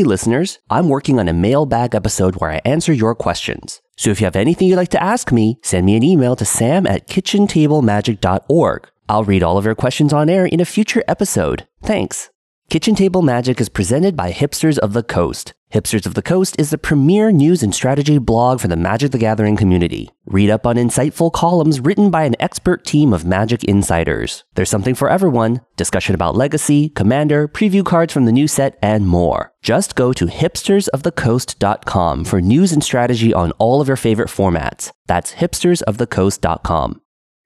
Hey listeners, I'm working on a mailbag episode where I answer your questions. So if you have anything you'd like to ask me, send me an email to sam at kitchentablemagic.org. I'll read all of your questions on air in a future episode. Thanks. Kitchen Table Magic is presented by Hipsters of the Coast. Hipsters of the Coast is the premier news and strategy blog for the Magic the Gathering community. Read up on insightful columns written by an expert team of Magic insiders. There's something for everyone discussion about Legacy, Commander, preview cards from the new set, and more. Just go to hipstersofthecoast.com for news and strategy on all of your favorite formats. That's hipstersofthecoast.com.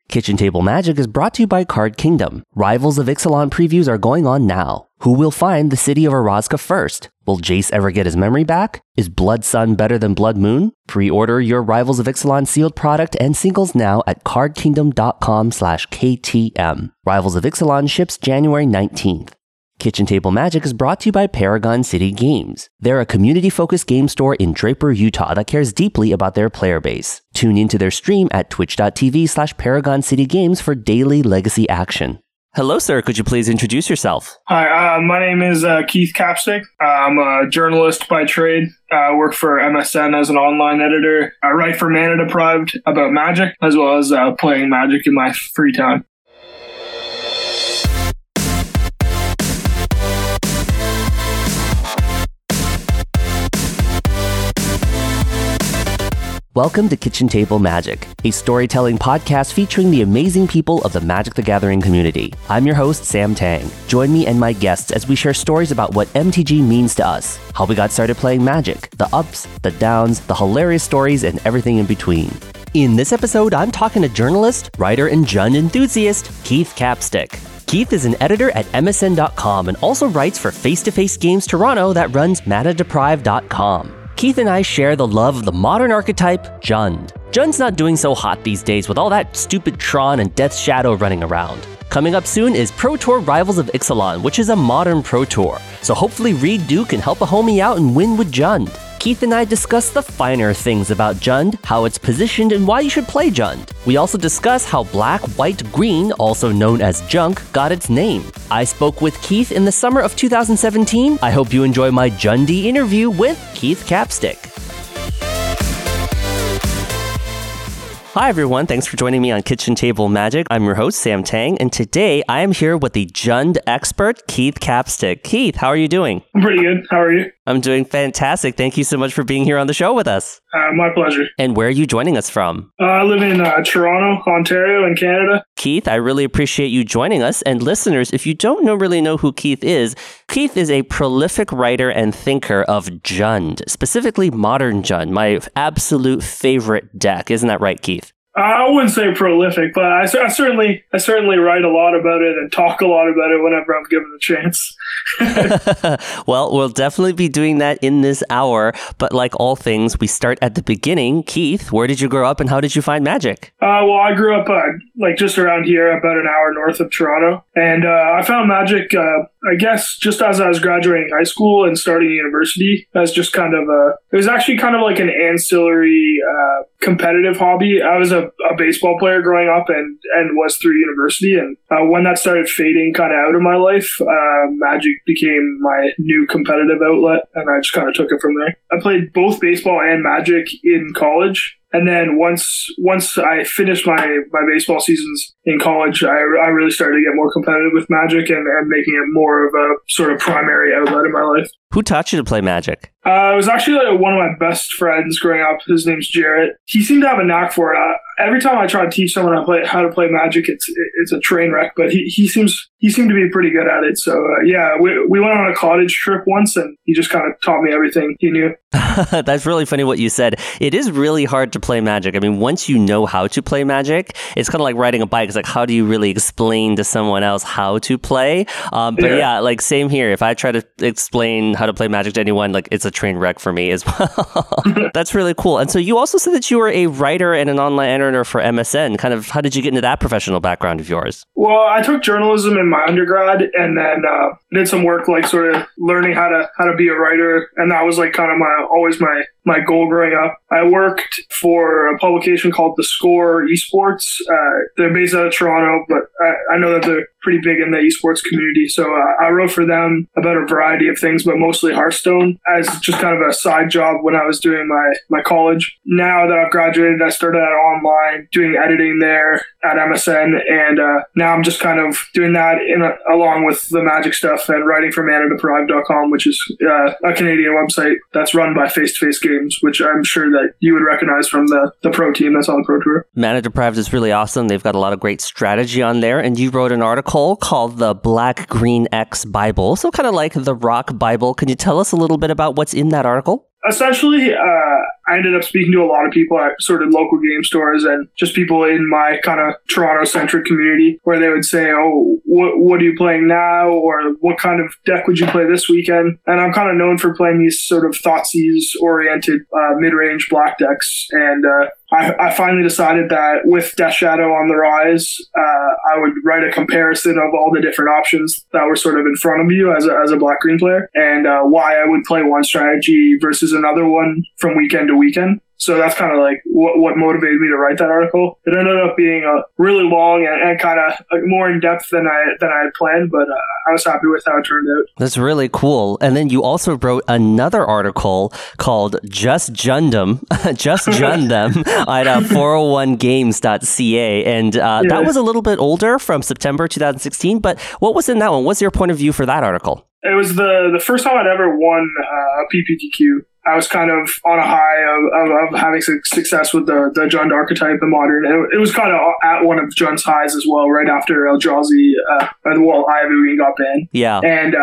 Kitchen Table Magic is brought to you by Card Kingdom. Rivals of Ixalan previews are going on now. Who will find the city of Orazca first? Will Jace ever get his memory back? Is Blood Sun better than Blood Moon? Pre-order your Rivals of Ixalan sealed product and singles now at cardkingdom.com slash KTM. Rivals of Ixalan ships January 19th. Kitchen Table Magic is brought to you by Paragon City Games. They're a community focused game store in Draper, Utah that cares deeply about their player base. Tune into their stream at twitch.tv slash Paragon City Games for daily legacy action. Hello, sir. Could you please introduce yourself? Hi, uh, my name is uh, Keith Capstick. I'm a journalist by trade. I work for MSN as an online editor. I write for Mana Deprived about magic, as well as uh, playing magic in my free time. Welcome to Kitchen Table Magic, a storytelling podcast featuring the amazing people of the Magic the Gathering community. I'm your host, Sam Tang. Join me and my guests as we share stories about what MTG means to us, how we got started playing Magic, the ups, the downs, the hilarious stories, and everything in between. In this episode, I'm talking to journalist, writer, and Jund enthusiast, Keith Capstick. Keith is an editor at MSN.com and also writes for Face to Face Games Toronto that runs ManaDeprived.com. Keith and I share the love of the modern archetype, Jund. Jund's not doing so hot these days with all that stupid Tron and Death Shadow running around. Coming up soon is Pro Tour Rivals of Ixalan, which is a modern Pro Tour. So hopefully Reed Duke can help a homie out and win with Jund. Keith and I discuss the finer things about Jund, how it's positioned, and why you should play Jund. We also discuss how black, white, green, also known as junk, got its name. I spoke with Keith in the summer of 2017. I hope you enjoy my Jundy interview with Keith Capstick. Hi, everyone. Thanks for joining me on Kitchen Table Magic. I'm your host, Sam Tang, and today I am here with the Jund expert, Keith Capstick. Keith, how are you doing? I'm pretty good. How are you? I'm doing fantastic. Thank you so much for being here on the show with us. Uh, my pleasure. And where are you joining us from? Uh, I live in uh, Toronto, Ontario, in Canada. Keith, I really appreciate you joining us. And listeners, if you don't know really know who Keith is, Keith is a prolific writer and thinker of Jund, specifically modern Jund, my absolute favorite deck. Isn't that right, Keith? I wouldn't say prolific, but I, I, certainly I certainly write a lot about it and talk a lot about it whenever I'm given the chance. well, we'll definitely be doing that in this hour. But like all things, we start at the beginning. Keith, where did you grow up and how did you find magic? Uh, well, I grew up uh, like just around here, about an hour north of Toronto, and uh, I found magic. I guess just as I was graduating high school and starting university, as just kind of a. It was actually kind of like an ancillary uh, competitive hobby. I was a a, baseball player growing up and, and was through university. And uh, when that started fading kind of out of my life, uh, Magic became my new competitive outlet. And I just kind of took it from there. I played both baseball and Magic in college. And then once once I finished my, my baseball seasons in college, I, I really started to get more competitive with Magic and, and making it more of a sort of primary outlet in my life. Who taught you to play Magic? Uh, it was actually like one of my best friends growing up. His name's Jarrett. He seemed to have a knack for it. I, every time I try to teach someone how to play, how to play Magic, it's it's a train wreck. But he, he seems he seemed to be pretty good at it. So uh, yeah, we, we went on a cottage trip once, and he just kind of taught me everything he knew. That's really funny what you said. It is really hard to play Magic. I mean, once you know how to play Magic, it's kind of like riding a bike. It's like how do you really explain to someone else how to play? Um, but yeah. yeah, like same here. If I try to explain how to play Magic to anyone, like it's a train wreck for me as well. That's really cool. And so you also said that you were a writer and an online editor for MSN. Kind of how did you get into that professional background of yours? Well, I took journalism in my undergrad and then uh, did some work like sort of learning how to how to be a writer, and that was like kind of my always my my goal growing up. I worked for a publication called The Score Esports. Uh, they're based out of Toronto, but I, I know that they're pretty big in the esports community. So uh, I wrote for them about a variety of things, but mostly Hearthstone as just kind of a side job when I was doing my, my college. Now that I've graduated, I started out online doing editing there at MSN. And uh, now I'm just kind of doing that in a, along with the magic stuff and writing for ManaDeprived.com, which is uh, a Canadian website that's run by Face to Face Games, which I'm sure that you would recognize from the, the pro team that's on the Pro Tour. Mana Deprived is really awesome. They've got a lot of great strategy on there. And you wrote an article called The Black Green X Bible. So, kind of like the Rock Bible. Can you tell us a little bit about what's in that article? essentially, uh, I ended up speaking to a lot of people at sort of local game stores and just people in my kind of Toronto centric community where they would say, Oh, what, what are you playing now? Or what kind of deck would you play this weekend? And I'm kind of known for playing these sort of Thoughtseize oriented uh, mid range black decks. And uh, I, finally decided that with Death Shadow on the rise, uh, I would write a comparison of all the different options that were sort of in front of you as a, as a black green player and uh, why I would play one strategy versus another one from weekend to weekend. So that's kind of like what, what motivated me to write that article. It ended up being a really long and, and kind of more in depth than I than I had planned, but uh, I was happy with how it turned out. That's really cool. And then you also wrote another article called "Just Jundem," just Jund them at uh, 401games.ca, and uh, yeah. that was a little bit older from September 2016. But what was in that one? What's your point of view for that article? It was the the first time I'd ever won uh, a PPTQ I was kind of on a high of, of, of having success with the, the Jund archetype in modern. It, it, was kind of at one of Jund's highs as well, right after Eldrazi, uh, and the well, Ivy got banned. Yeah. And uh,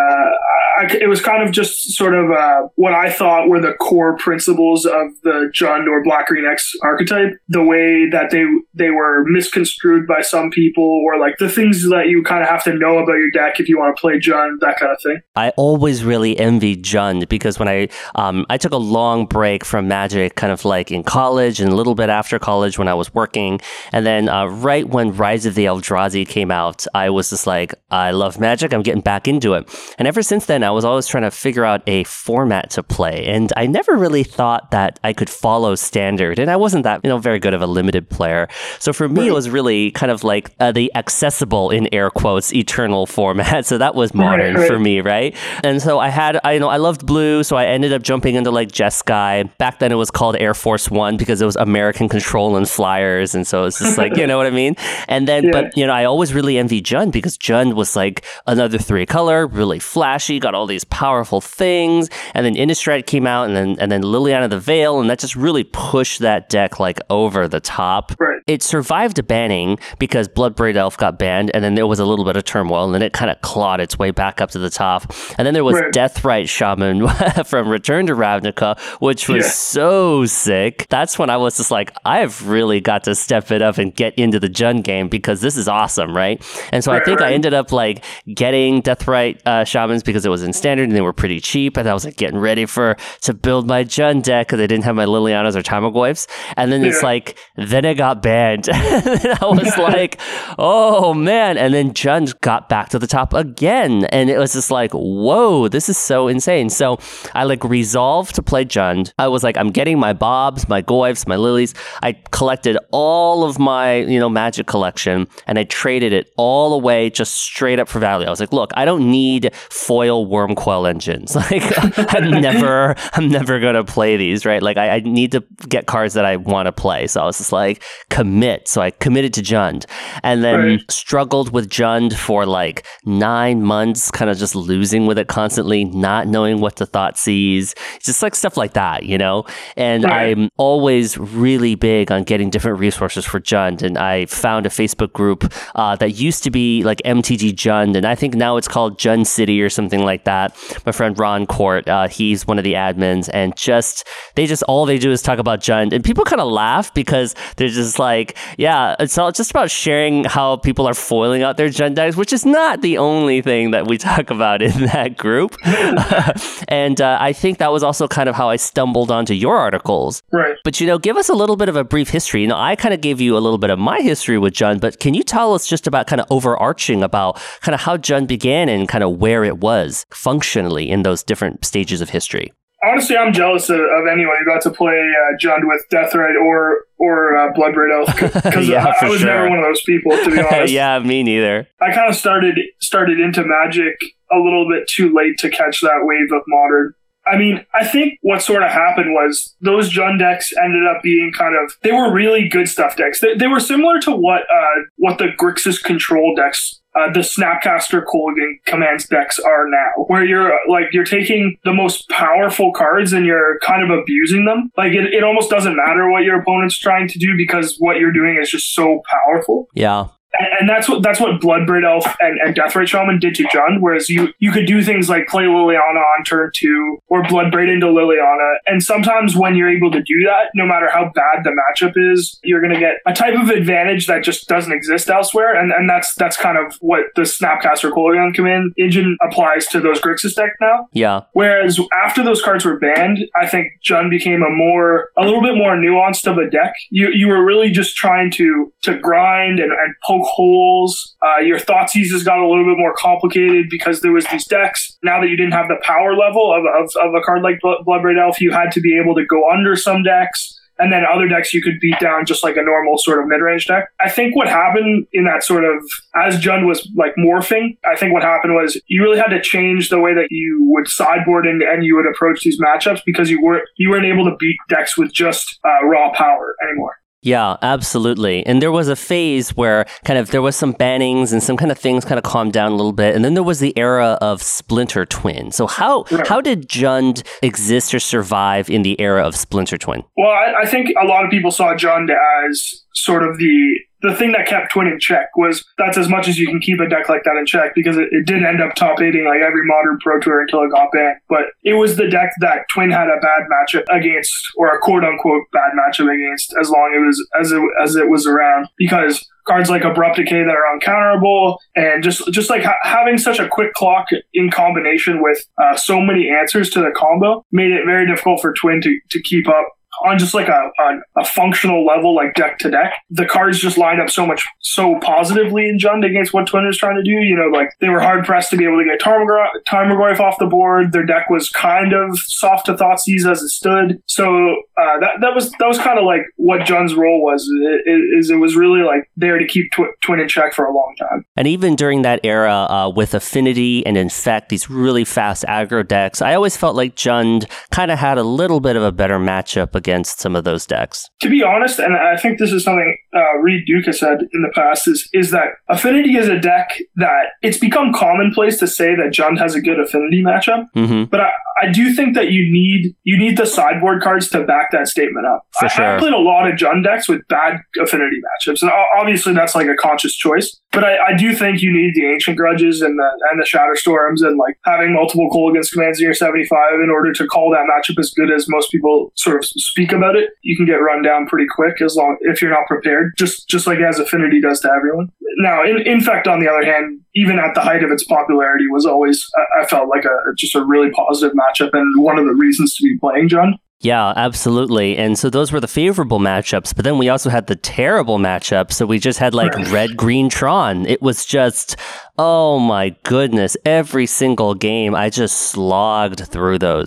I, it was kind of just sort of uh, what I thought were the core principles of the Jund or Black Green X archetype, the way that they they were misconstrued by some people, or like the things that you kind of have to know about your deck if you want to play Jund, that kind of thing. I always really envied Jund because when I um, I took took a long break from Magic, kind of like in college and a little bit after college when I was working. And then uh, right when Rise of the Eldrazi came out, I was just like, I love Magic. I'm getting back into it. And ever since then, I was always trying to figure out a format to play. And I never really thought that I could follow standard. And I wasn't that, you know, very good of a limited player. So for me, it was really kind of like uh, the accessible, in air quotes, eternal format. So that was modern right, right. for me, right? And so I had, I you know, I loved blue. So I ended up jumping into like like Jeskai. Back then it was called Air Force One because it was American control and flyers. And so it's just like, you know what I mean? And then, yeah. but, you know, I always really envy Jund because Jund was like another three color, really flashy, got all these powerful things. And then Innistrad came out and then, and then Liliana the Veil. And that just really pushed that deck like over the top. Right. It survived a banning because Bloodbraid Elf got banned. And then there was a little bit of turmoil. And then it kind of clawed its way back up to the top. And then there was right. Deathrite Shaman from Return to Ravnica which was yeah. so sick. That's when I was just like, I've really got to step it up and get into the Jund game because this is awesome, right? And so right, I think right. I ended up like getting Deathrite uh, Shamans because it was in standard and they were pretty cheap. And I was like getting ready for to build my Jund deck because I didn't have my Lilianas or Tarmogoyfs. And then yeah. it's like, then it got banned. and I was like, oh man. And then Jund got back to the top again. And it was just like, whoa, this is so insane. So I like resolved to play Jund. I was like, I'm getting my Bobs, my Goyfs, my Lilies. I collected all of my, you know, magic collection and I traded it all away just straight up for value. I was like, look, I don't need foil Wurmcoil engines. Like I'm never, I'm never gonna play these, right? Like I, I need to get cards that I want to play. So I was just like, commit. So I committed to Jund and then right. struggled with Jund for like nine months, kind of just losing with it constantly, not knowing what to Thoughtseize. Just like like stuff like that, you know? And right. I'm always really big on getting different resources for Jund. And I found a Facebook group uh, that used to be like MTG Jund. And I think now it's called Jund City or something like that. My friend Ron Court, uh, he's one of the admins. And just, they just, all they do is talk about Jund. And people kind of laugh because they're just like, yeah, it's all just about sharing how people are foiling out their Jund decks, which is not the only thing that we talk about in that group. and uh, I think that was also kind of how I stumbled onto your articles. Right. But you know, give us a little bit of a brief history. You know, I kind of gave you a little bit of my history with Jund, but can you tell us just about kind of overarching about kind of how Jund began and kind of where it was functionally in those different stages of history? honestly, I'm jealous of, of, anyone who got to play uh, Jund with Deathrite or or uh, Bloodbraid Elf because yeah, I, I, was sure. never one of those people. To be honest, yeah, me neither. I kind of started started into Magic a little bit too late to catch that wave of Modern. I mean, I think what sort of happened was those Jund decks ended up being kind of they were really good stuff decks. They, they were similar to what uh, what the Grixis control decks uh, the Snapcaster Kolaghan commands decks are now, where you're like you're taking the most powerful cards and you're kind of abusing them. Like it, it almost doesn't matter what your opponent's trying to do because what you're doing is just so powerful. Yeah and, that's what that's what Bloodbraid Elf and, and Deathrite Shaman did to Jund. Whereas you you could do things like play Liliana on turn two or Bloodbraid into Liliana, and sometimes when you're able to do that, no matter how bad the matchup is, you're going to get a type of advantage that just doesn't exist elsewhere, and and that's that's kind of what the Snapcaster Kolaghan command engine applies to those Grixis deck now. Yeah. Whereas after those cards were banned, I think Jund became a more a little bit more nuanced of a deck. You you were really just trying to to grind and, and poke holes. Uh, your Thoughtseizes got a little bit more complicated because there was these decks. Now that you didn't have the power level of, of, of a card like Bloodbraid Elf, you had to be able to go under some decks. And then other decks you could beat down just like a normal sort of mid-range deck. I think what happened in that sort of as Jund was like morphing, I think what happened was you really had to change the way that you would sideboard and, and you would approach these matchups because you weren't you weren't able to beat decks with just uh, raw power anymore. Yeah, absolutely. And there was a phase where kind of there was some bannings and some kind of things kind of calmed down a little bit. And then there was the era of Splinter Twin. So how right. how did Jund exist or survive in the era of Splinter Twin? Well, I, I think a lot of people saw Jund as sort of the the thing that kept Twin in check was that's as much as you can keep a deck like that in check because it, it did end up top eighting like every modern pro tour until it got banned. But it was the deck that Twin had a bad matchup against, or a quote unquote bad matchup against, as long as it was as it as it was around because cards like abrupt decay that are uncounterable and just just like ha- having such a quick clock in combination with uh, so many answers to the combo made it very difficult for twin to, to keep up on just like a, a, a, functional level, like deck to deck, the cards just lined up so much, so positively in Jund against what Twin was trying to do. You know, like they were hard pressed to be able to get Tarmogoyf off the board. Their deck was kind of soft to Thoughtseize as it stood. So uh, that that was that was kind of like what Jund's role was. Is it, it, was really like there to keep tw- Twin in check for a long time. And even during that era, uh, with Affinity and Infect, these really fast aggro decks, I always felt like Jund kind of had a little bit of a better matchup against some of those decks. To be honest, and I think this is something uh, Reed Duke has said in the past, is is that Affinity is a deck that it's become commonplace to say that Jund has a good Affinity matchup, mm-hmm. but I, I do think that you need you need the sideboard cards to back that statement up. For I, sure. I played a lot of Jund decks with bad Affinity matchups, and obviously that's like a conscious choice. But I, I do think you need the Ancient Grudges and the and the Shatterstorms and like having multiple Kolaghan's commands in your 75 in order to call that matchup as good as most people sort of speak about it. You can get run down pretty quick as long if you're not prepared. Just just like as Affinity does to everyone. Now, in, Infect, on the other hand, even at the height of its popularity, was always I, I felt like a just a really positive matchup and one of the reasons to be playing Jund. Yeah, absolutely. And so those were the favorable matchups, but then we also had the terrible matchups. So we just had like red green Tron. It was just, oh my goodness, every single game I just slogged through those.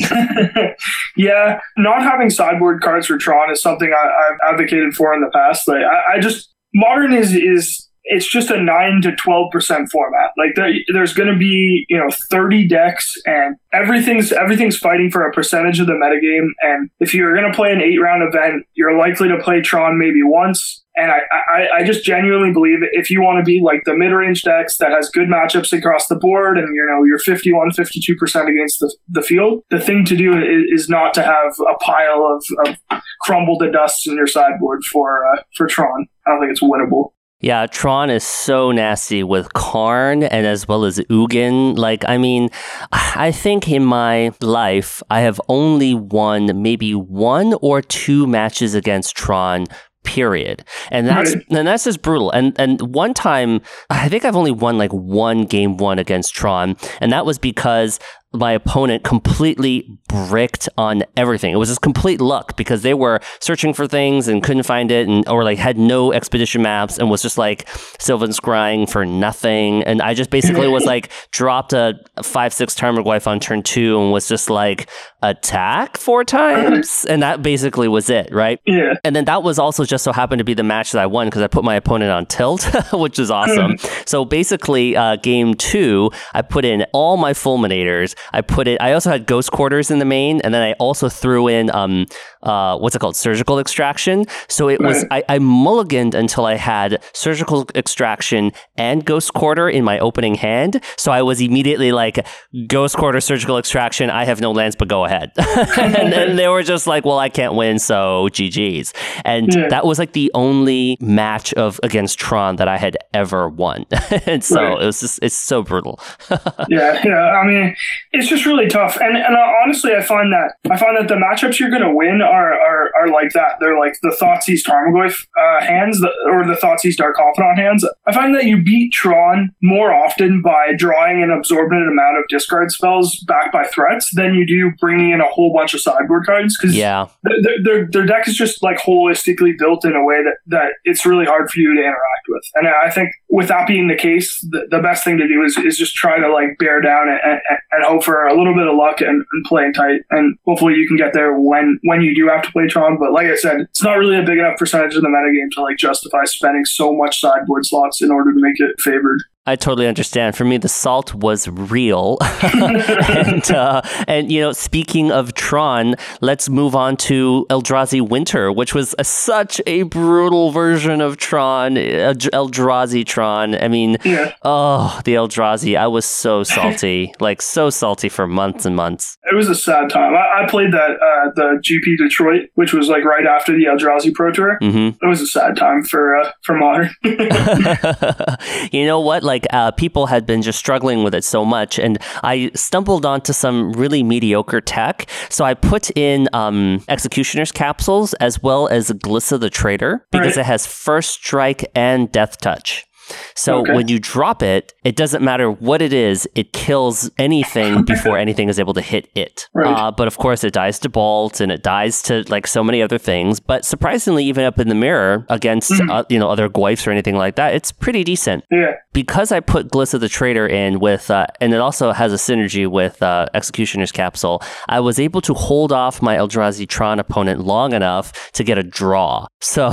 yeah, not having sideboard cards for Tron is something I, have advocated for in the past. Like I, I just modern is is it's just a 9 to 12% format. Like there, there's going to be, you know, 30 decks and everything's everything's fighting for a percentage of the metagame and if you're going to play an 8 round event, you're likely to play Tron maybe once. And I, I, I just genuinely believe if you want to be like the mid-range decks that has good matchups across the board and you know you're 51 52% against the, the field the thing to do is, is not to have a pile of, of crumble to dust in your sideboard for uh, for Tron I don't think it's winnable yeah, Tron is so nasty with Karn and as well as Ugin. Like, I mean, I think in my life, I have only won maybe one or two matches against Tron period. And that's right. and that's just brutal. And and one time I think I've only won like one game one against Tron, and that was because my opponent completely bricked on everything. It was just complete luck because they were searching for things and couldn't find it and or like had no expedition maps and was just like Sylvan scrying for nothing. And I just basically was like dropped a five six Tarmogoyf on turn two and was just like attack four times. and that basically was it, right? Yeah. And then that was also just so happened to be the match that I won because I put my opponent on tilt, which is awesome. so basically, uh, game two, I put in all my fulminators. I put it. I also had ghost quarters in the main, and then I also threw in um, uh, what's it called, surgical extraction. So it was I, I mulliganed until I had surgical extraction and ghost quarter in my opening hand. So I was immediately like, ghost quarter, surgical extraction. I have no lands, but go ahead. and then they were just like, well, I can't win, so GG's. And Yeah. that was like the only match of against Tron that I had ever won. and so Right. it was just it's so brutal. yeah, yeah. I mean, it's just really tough. And and honestly, I find that I find that the matchups you're going to win are, are are like that. They're like the Thoughtseize Tarmogoyf uh, hands, the, or the Thoughtseize Dark Confidant hands. I find that you beat Tron more often by drawing an absorbent amount of discard spells backed by threats than you do bringing in a whole bunch of sideboard cards. Because yeah. their, their, their deck is just like holistically built in a way that, that it's really hard for you to interact with. And I think with that being the case, the, the best thing to do is, is just try to like bear down and, and, and hope for a little bit of luck and, and playing tight. And hopefully you can get there when, when you do have to play Tron. But like I said, it's not really a big enough percentage of the metagame to like justify spending so much sideboard slots in order to make it favored. I totally understand. For me, the salt was real, and uh, and you know, speaking of Tron, let's move on to Eldrazi Winter, which was a, such a brutal version of Tron, Eldrazi Tron. I mean, Yeah. oh, the Eldrazi! I was so salty, like so salty for months and months. It was a sad time. I, I played that, uh, the GP Detroit, which was like right after the Eldrazi Pro Tour. hmm It was a sad time for, uh, for modern. you know what? Like, uh, people had been just struggling with it so much, and I stumbled onto some really mediocre tech. So I put in um, Executioner's capsules as well as Glissa the Traitor because Right. it has First Strike and Death Touch. So Okay. when you drop it, it doesn't matter what it is, it kills anything before anything is able to hit it. Right. Uh, but of course, it dies to Bolt and it dies to like so many other things. But surprisingly, even up in the mirror against uh, you know other Goyfs or anything like that, it's pretty decent yeah. because I put Glissa the Traitor in with, uh, and it also has a synergy with uh, Executioner's Capsule, I was able to hold off my Eldrazi Tron opponent long enough to get a draw. So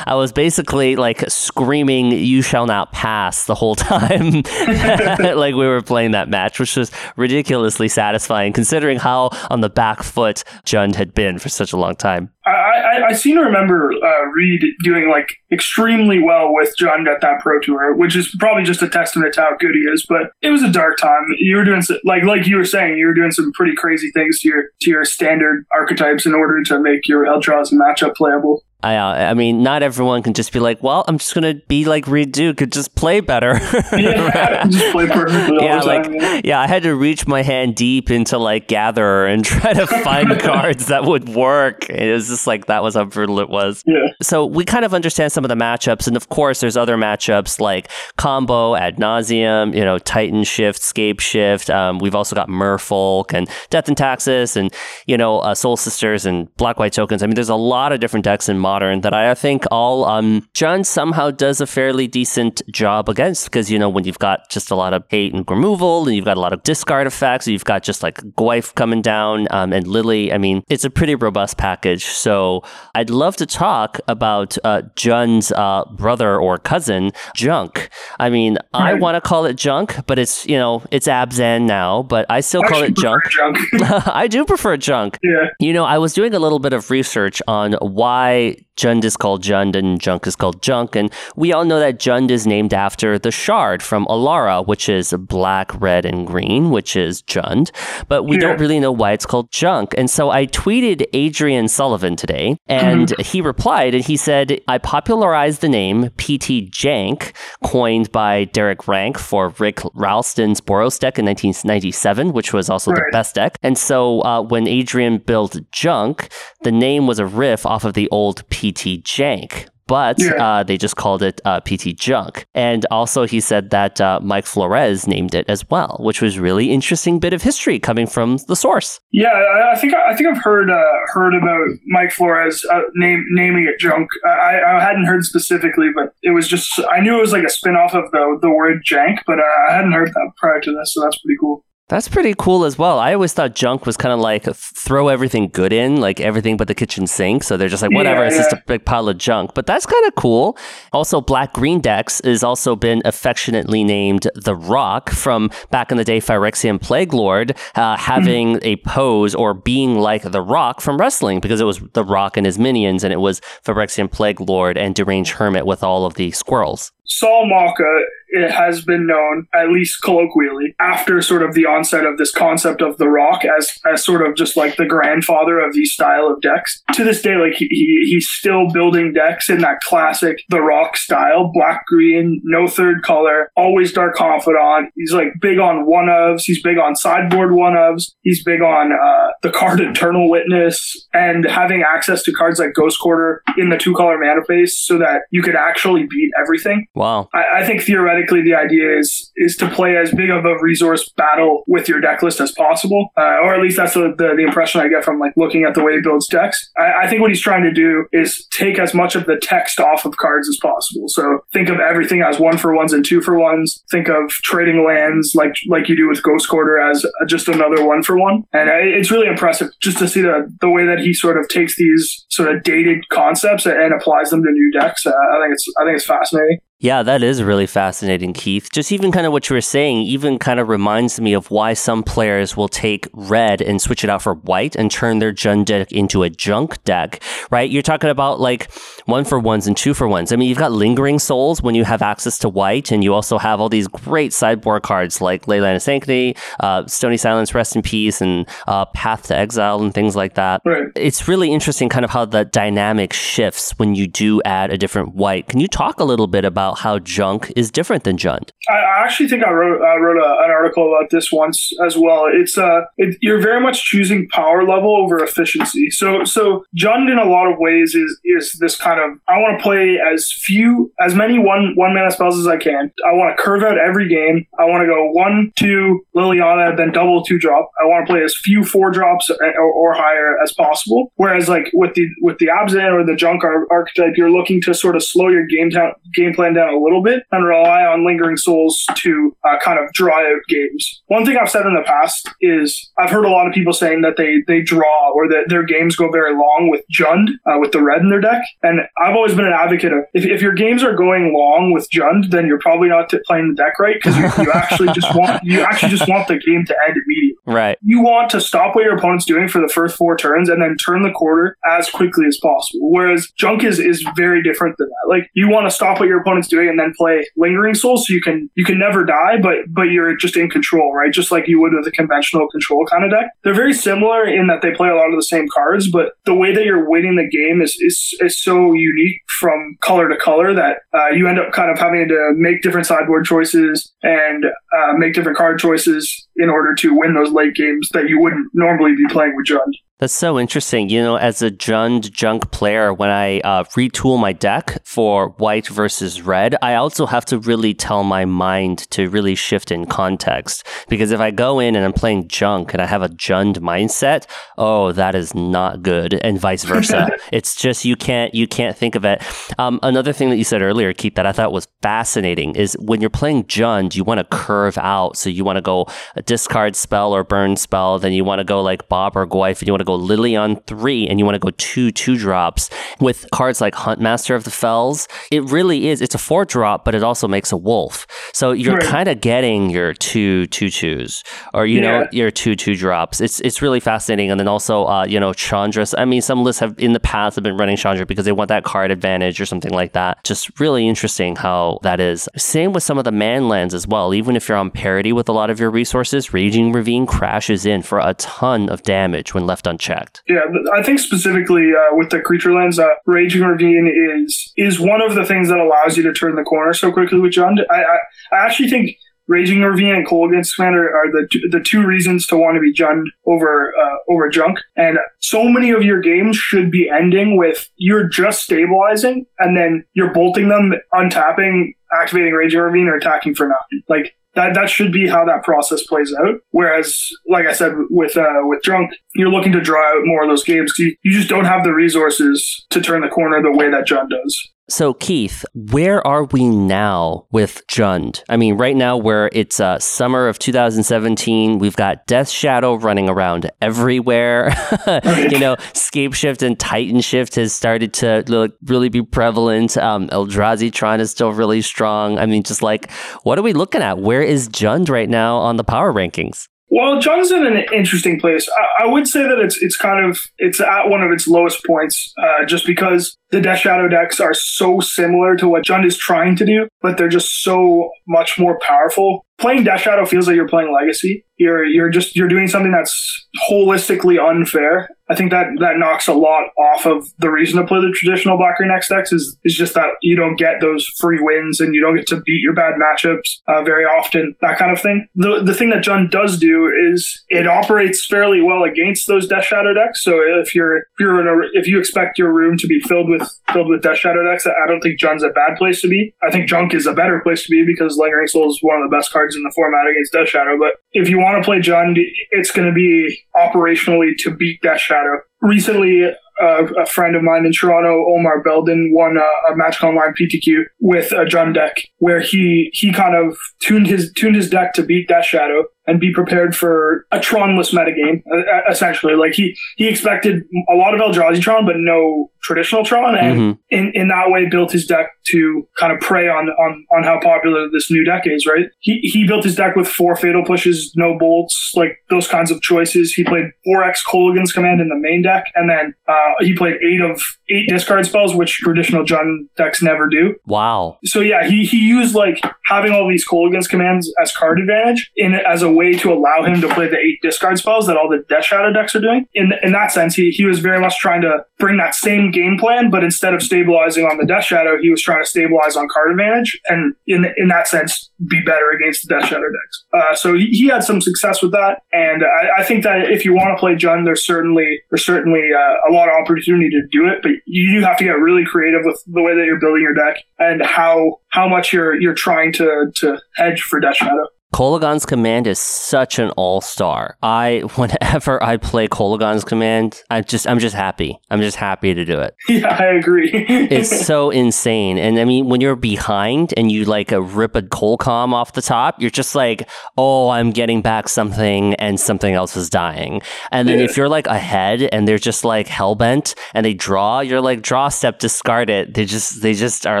I was basically like screaming, You shall not pass the whole time. like we were playing that match, which was ridiculously satisfying considering how on the back foot Jund had been for such a long time. I, I, I seem to remember uh, Reed doing like extremely well with Jund at that pro tour, which is probably just a testament to how good he is. But it was a dark time. You were doing like like you were saying, you were doing some pretty crazy things to your to your standard archetypes in order to make your Eldrazi matchup playable. I, uh, I mean, not everyone can just be like, well, I'm just gonna be like Reed Duke and just play better. Yeah, just play perfectly yeah, like time. yeah. yeah, I had to reach my hand deep into like Gatherer and try to find cards that would work. It was just like that was how brutal it was. Yeah. So we kind of understand some of the matchups, and of course, there's other matchups like combo Ad Nauseam, you know, Titan shift, Scape shift. Um, we've also got Merfolk and Death and Taxes, and you know, uh, Soul Sisters and Black White tokens. I mean, there's a lot of different decks in Modern that I think all um, Jund somehow does a fairly decent job against because you know when you've got just a lot of hate and removal, and you've got a lot of discard effects, you've got just like Goyf coming down um, and Lily. I mean, it's a pretty robust package. So I'd love to talk about uh, Jund's uh, brother or cousin, Junk. I mean, I want to call it Junk, but it's you know it's Abzan now, but I still call it Junk. Junk. I do prefer Junk. yeah. You know, I was doing a little bit of research on why Jund is called Jund and Junk is called Junk, and we all know that Jund is named after the shard from Alara, which is black, red, and green, which is Jund, but we Yeah. don't really know why it's called Junk. And so I tweeted Adrian Sullivan today, and he replied and he said, I popularized the name PT Jank, coined by Derek Rank for Rick Ralston's Boros deck in 1997, which was also the best deck. And so uh, when Adrian built Junk, the name was a riff off of the old PT Jank. but Yeah. uh, they just called it uh, PT Junk. And also, he said that uh, Mike Flores named it as well, which was really interesting bit of history coming from the source. Yeah, I, I think I think I've heard uh, heard about Mike Flores uh, name, naming it junk. I, I hadn't heard specifically, but it was just I knew it was like a spin off of the the word jank, but uh, I hadn't heard that prior to this, so that's pretty cool. That's pretty cool as well. I always thought junk was kind of like throw everything good in, like everything but the kitchen sink. So they're just like, whatever, Yeah, it's just a big pile of junk. But that's kind of cool. Also, Black Green Dex has also been affectionately named The Rock from back in the day, Phyrexian Plague Lord, uh, having a pose or being like The Rock from wrestling because it was The Rock and his minions, and it was Phyrexian Plague Lord and Deranged Hermit with all of the squirrels. Sol Malka it has been known, at least colloquially, after sort of the onset of this concept of the Rock as as sort of just like the grandfather of these style of decks. To this day, like he, he he's still building decks in that classic the Rock style, black green, no third color, always dark confidant. He's like big on one ofs. He's big on sideboard one ofs. He's big on uh, the card Eternal Witness and having access to cards like Ghost Quarter in the two color mana base so that you could actually beat everything. Wow. I, I think theoretically the idea is is to play as big of a resource battle with your deck list as possible, uh, or at least that's the, the, the impression I get from like looking at the way he builds decks. I, I think what he's trying to do is take as much of the text off of cards as possible. So think of everything as one for ones and two for ones. Think of trading lands like like you do with Ghost Quarter as just another one for one, and it's really impressive just to see the the way that he sort of takes these sort of dated concepts and applies them to new decks. Uh, I think it's I think it's fascinating. Yeah, that is really fascinating, Keith. Just even kind of what you were saying, even kind of reminds me of why some players will take red and switch it out for white and turn their Jund deck into a junk deck, right? You're talking about like one for ones and two for ones. I mean, you've got Lingering Souls when you have access to white, and you also have all these great sideboard cards like Leyline of Sanctity, uh, Stony Silence, Rest in Peace, and uh, Path to Exile, and things like that. Right. It's really interesting kind of how the dynamic shifts when you do add a different white. Can you talk a little bit about how junk is different than Jund? I actually think I wrote I wrote a, an article about this once as well. It's uh, it, you're very much choosing power level over efficiency. So so Jund in a lot of ways is is this kind of I want to play as few as many one one mana spells as I can. I want to curve out every game. I want to go one two Liliana then double two drop. I want to play as few four drops or, or higher as possible. Whereas like with the with the Abzan or the Junk ar- archetype, you're looking to sort of slow your game game plan down a little bit and rely on lingering souls to uh, kind of draw out games. One thing I've said in the past is I've heard a lot of people saying that they they draw or that their games go very long with Jund uh, with the red in their deck, and I've always been an advocate of if, if your games are going long with Jund, then you're probably not t- playing the deck right because you, you actually just want you actually just want the game to end immediately Right. you want to stop what your opponent's doing for the first four turns and then turn the quarter as quickly as possible. Whereas junk is is very different than that. Like you want to stop what your opponent's doing and then play lingering soul so you can you can never die, but but you're just in control, right? Just like you would with a conventional control kind of deck. They're very similar in that they play a lot of the same cards, but the way that you're winning the game is is, is so unique from color to color that uh, you end up kind of having to make different sideboard choices and uh, make different card choices in order to win those late games that you wouldn't normally be playing with Jund. That's so interesting. You know, as a Jund junk player, when I uh, retool my deck for white versus red, I also have to really tell my mind to really shift in context. Because if I go in and I'm playing junk and I have a Jund mindset, oh, that is not good, and vice versa. it's just you can't you can't think of it. Um, another thing that you said earlier, Keith, that I thought was fascinating is when you're playing Jund, you want to curve out. So you want to go a discard spell or burn spell, then you want to go like Bob or Goyf, and you want to go Lily on three, and you want to go two two drops with cards like Huntmaster of the Fells. It really is. It's a four drop, but it also makes a wolf. So you're Right. kind of getting your two two twos, or you know your two two drops. It's it's really fascinating. And then also, uh, you know, Chandra's. I mean, some lists have in the past have been running Chandra because they want that card advantage or something like that. Just really interesting how that is. Same with some of the man lands as well. Even if you're on parity with a lot of your resources, Raging Ravine crashes in for a ton of damage when left unchecked. Yeah, I think specifically uh, with the creature lens, uh, Raging Ravine is is one of the things that allows you to turn the corner so quickly with Jund. I, I, I actually think Raging Ravine and Kolaghan's Against are, are the the two reasons to want to be Jund over uh, over Junk. And so many of your games should be ending with you're just stabilizing and then you're bolting them, untapping, activating Raging Ravine, or attacking for nothing. Like that that should be how that process plays out. Whereas, like I said, with uh, with Junk, you're looking to draw out more of those games. You, you just don't have the resources to turn the corner the way that Jund does. So, Keith, where are we now with Jund? I mean, right now, where it's uh, summer of 2017, we've got Death Shadow running around everywhere. you know, Scape Shift and Titan Shift has started to look, really be prevalent. Um, Eldrazi Tron is still really strong. I mean, just like, what are we looking at? Where is Jund right now on the power rankings? Well, Jund's in an interesting place. I, I, would say that it's it's kind of it's at one of its lowest points, uh, just because the Death Shadow decks are so similar to what Jund is trying to do, but they're just so much more powerful. Playing Death Shadow feels like you're playing Legacy. You're you're just you're doing something that's holistically unfair. I think that that knocks a lot off of the reason to play the traditional Black Green X decks is is just that you don't get those free wins and you don't get to beat your bad matchups uh, very often. That kind of thing. The the thing that Jund does do is it operates fairly well against those Death Shadow decks. So if you're if you're in a, if you expect your room to be filled with filled with Death Shadow decks. I don't think Jund's a bad place to be. I think Junk is a better place to be because Lingering Soul is one of the best cards in the format against Death Shadow. But if you want to play Jund, it's going to be operationally to beat Death Shadow. Recently, uh, a friend of mine in Toronto, Omar Belden, won a, a Magic Online PTQ with a Jund deck where he he kind of tuned his tuned his deck to beat Death Shadow and be prepared for a Tronless metagame, essentially. Like he he expected a lot of Eldrazi Tron, but no traditional Tron, and mm-hmm. in, in that way built his deck to kind of prey on, on on how popular this new deck is, right? He he built his deck with four fatal pushes, no bolts, like those kinds of choices. He played 4x Kolaghan's command in the main deck, and then uh, he played eight of eight discard spells, which traditional Jund decks never do. Wow. So yeah, he he used like having all these Kolaghan's commands as card advantage in as a way to allow him to play the eight discard spells that all the Death Shadow decks are doing. In in that sense, he he was very much trying to bring that same game plan, but instead of stabilizing on the Death Shadow, he was trying to stabilize on card advantage, and in in that sense, be better against the Death Shadow decks. Uh, so he, he, had some success with that, and I, I think that if you want to play Jund, there's certainly there's certainly uh, a lot of opportunity to do it, but you do have to get really creative with the way that you're building your deck and how how much you're you're trying to to hedge for Death Shadow. Kolaghan's Command is such an all-star. I whenever I play Kolaghan's Command, I just I'm just happy. I'm just happy to do it. Yeah, I agree. it's so insane. And I mean, when you're behind and you like a rip a Colcom off the top, you're just like, "Oh, I'm getting back something and something else is dying." And then yeah. if you're like ahead and they're just like hellbent and they draw, you're like, "Draw step, discard it." They just they just are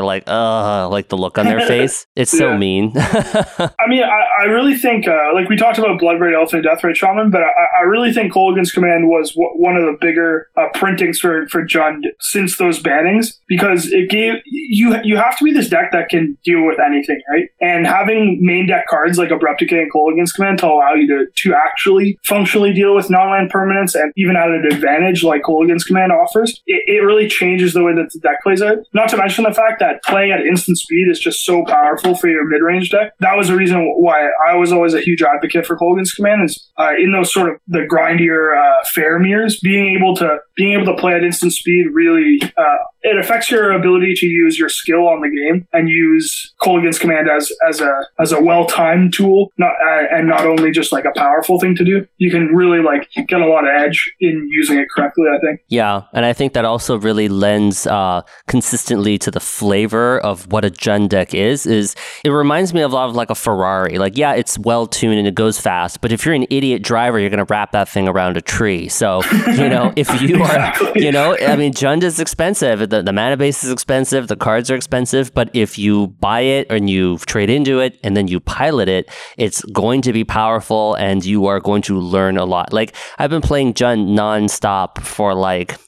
like, "Ugh," like the look on their face. It's yeah. so mean. I mean, I I really think, uh, like we talked about Bloodbraid Elf and Deathrite Shaman, but I, I, really think Kolaghan's Command was w- one of the bigger uh, printings for, for Jund since those bannings because it gave you you have to be this deck that can deal with anything, right? And having main deck cards like Abrupt Decay and Kolaghan's Command to allow you to, to actually functionally deal with non-land permanents and even at an advantage like Kolaghan's Command offers, it, it really changes the way that the deck plays out. Not to mention the fact that playing at instant speed is just so powerful for your mid-range deck. That was the reason why I was always a huge advocate for Kolaghan's Command is uh, in those sort of the grindier uh, Faramir's, being able to being able to play at instant speed really uh, it affects your ability to use your skill on the game and use Kolaghan's Command as as a as a well timed tool, not uh, and not only just like a powerful thing to do. You can really like get a lot of edge in using it correctly. I think. Yeah, and I think that also really lends uh, consistently to the flavor of what a Jund deck is. Is it reminds me of a lot of like a Ferrari. Like yeah, it's well tuned and it goes fast, but if you're an idiot driver, you're gonna wrap that thing around a tree. So you know if you are, you know, I mean, Jund is expensive the, the mana base is expensive, the cards are expensive, but if you buy it and you trade into it and then you pilot it, it's going to be powerful and you are going to learn a lot. Like I've been playing Jund nonstop for like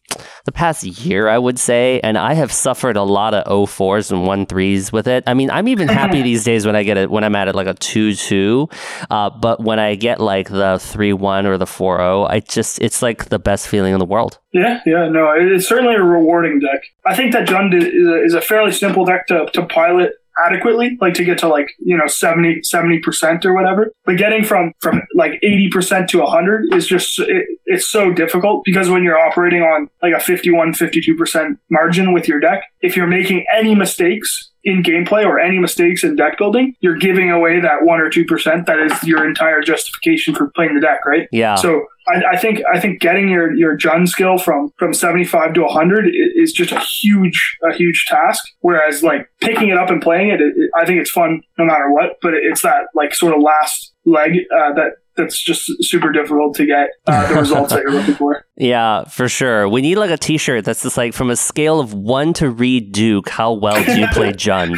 the past year, I would say, and I have suffered a lot of 04s and 13s with it. I mean, I'm even happy these days when I get it when I'm at it like a 2 2. Uh, but when I get like the 3 1 or the 4 0, I just, it's like the best feeling in the world. Yeah, yeah, no, it's certainly a rewarding deck. I think that Jund is a, is a fairly simple deck to, to pilot adequately, like to get to like, you know, 70, 70% or whatever. But getting from, from like 80% to 100 is just, it, it's so difficult because when you're operating on like a 51, 52% margin with your deck, if you're making any mistakes, in gameplay or any mistakes in deck building, you're giving away that one or two percent that is your entire justification for playing the deck, right? Yeah. So I, I think I think getting your your Jund skill from from 75 to 100 is just a huge a huge task. Whereas like picking it up and playing it, it, it I think it's fun no matter what. But it's that like sort of last leg uh, that that's just super difficult to get uh, the results that you're looking for. Yeah, for sure. We need like a T-shirt that's just like from a scale of one to Reed Duke. How well do you play Jund?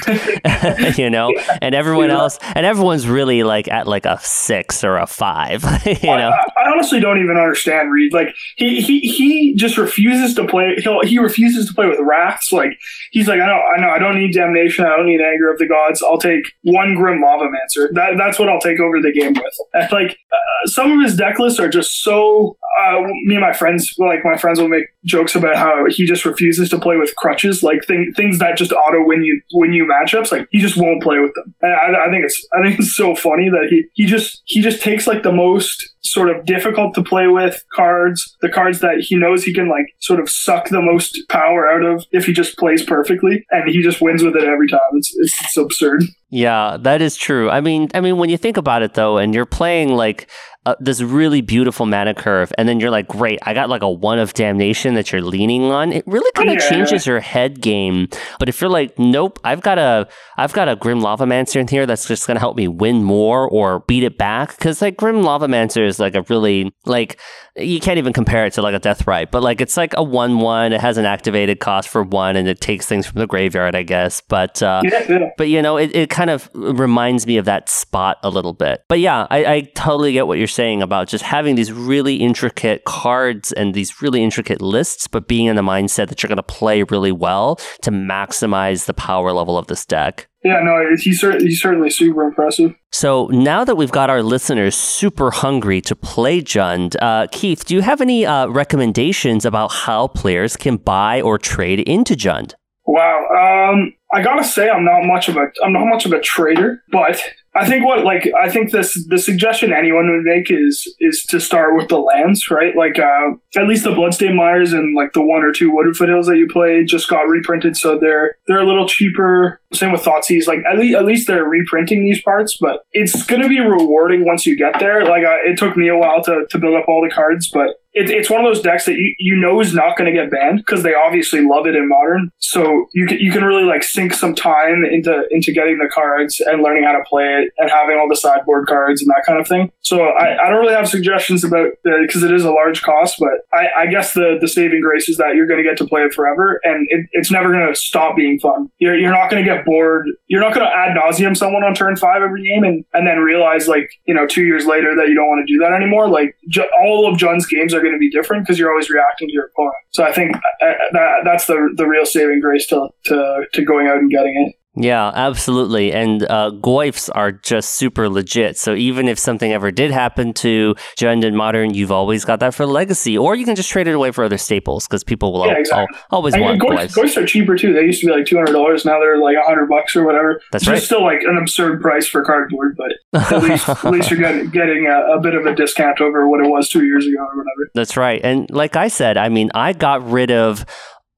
you know, and everyone yeah. else, and everyone's really like at like a six or a five. you know, I, I, honestly don't even understand Reed. Like he he he just refuses to play. He he refuses to play with wraths. Like he's like, I know, I know, I don't need damnation. I don't need anger of the gods. I'll take one grim lavamancer. That that's what I'll take over the game with. And like uh, some of his deck lists are just so. Uh, me and my friends, like my friends, will make jokes about how he just refuses to play with crutches, like thing, things that just auto win you win you matchups. Like he just won't play with them. And I, I think it's I think it's so funny that he he just he just takes like the most sort of difficult to play with cards, the cards that he knows he can like sort of suck the most power out of if he just plays perfectly, and he just wins with it every time. It's it's, it's absurd. Yeah, that is true. I mean, I mean, when you think about it though, and you're playing like uh, this really beautiful mana curve, and then you're like, great, I got like a one of damnation that you're leaning on. It really kind of yeah. changes your head game. But if you're like, nope, I've got a, I've got a Grim lava Lavamancer in here that's just gonna help me win more or beat it back, because like Grim lava Lavamancer is like a really like you can't even compare it to like a Deathrite, but like it's like a one one. It has an activated cost for one, and it takes things from the graveyard, I guess. But uh, yeah. but you know, it, it kind of reminds me of that spot a little bit. But yeah, I, I totally get what you're saying about just having these really intricate cards and these really intricate lists, but being in the mindset that you're going to play really well to maximize the power level of this deck. Yeah, no, he's, he's certainly super impressive. So now that we've got our listeners super hungry to play Jund, uh, Keith, do you have any uh, recommendations about how players can buy or trade into Jund? Wow, um, I gotta say I'm not much of a I'm not much of a trader, but I think what like I think this the suggestion anyone would make is is to start with the lands, right? Like uh, at least the Bloodstained Mires and like the one or two Wooded Foothills that you played just got reprinted, so they're they're a little cheaper. Same with Thoughtseize, like at least at least they're reprinting these parts, but it's gonna be rewarding once you get there. Like uh, it took me a while to to build up all the cards, but it, it's one of those decks that you, you know is not going to get banned because they obviously love it in modern. So you can you can really like sink some time into into getting the cards and learning how to play it and having all the sideboard cards and that kind of thing. So I, I don't really have suggestions about because it is a large cost, but I, I guess the the saving grace is that you're going to get to play it forever and it, it's never going to stop being fun. You're, you're not going to get bored. You're not going to Ad Nauseam someone on turn five every game and and then realize like you know two years later that you don't want to do that anymore. Like all of Jund's games are going to be different because you're always reacting to your opponent. So I think uh, uh, that that's the the real saving grace to to to going out and getting it. Yeah, absolutely. And uh, goyfs are just super legit. So even if something ever did happen to Jund and Modern, you've always got that for legacy. Or you can just trade it away for other staples because people will yeah, exactly. al- always and want goyfs. Goyfs are cheaper too. They used to be like $200. Now they're like 100 bucks or whatever. That's right. It's still like an absurd price for cardboard, but at least, at least you're getting, getting a, a bit of a discount over what it was two years ago or whatever. That's right. And like I said, I mean, I got rid of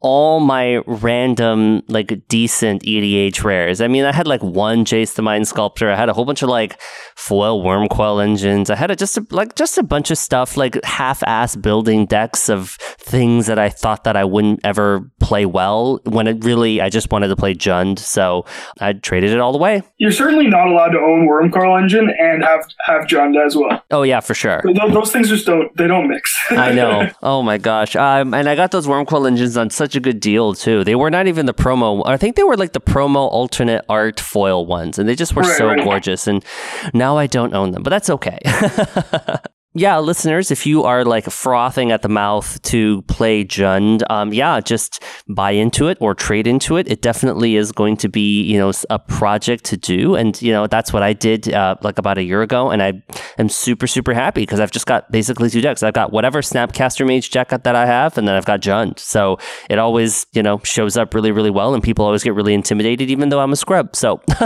all my random like decent EDH rares. I mean, I had like one Jace the Mind Sculptor. I had a whole bunch of like foil Wurmcoil engines. I had a, just a, like just a bunch of stuff like half-ass building decks of things that I thought that I wouldn't ever play well when it really I just wanted to play Jund. So I traded it all the way. You're certainly not allowed to own Wurmcoil engine and have have Jund as well. Oh yeah, for sure. Those things just don't they don't mix. I know. Oh my gosh. Um, and I got those Wurmcoil engines on such a good deal too. They were not even the promo. I think they were like the promo alternate art foil ones, and they just were right, so right. gorgeous. And now I don't own them, but that's okay. yeah, listeners, if you are like frothing at the mouth to play Jund, um, yeah, just buy into it or trade into it. It definitely is going to be, you know, a project to do. And, you know, that's what I did uh, like about a year ago. And I am super, super happy because I've just got basically two decks. I've got whatever Snapcaster Mage deck that I have, and then I've got Jund. So it always, you know, shows up really, really well. And people always get really intimidated, even though I'm a scrub. So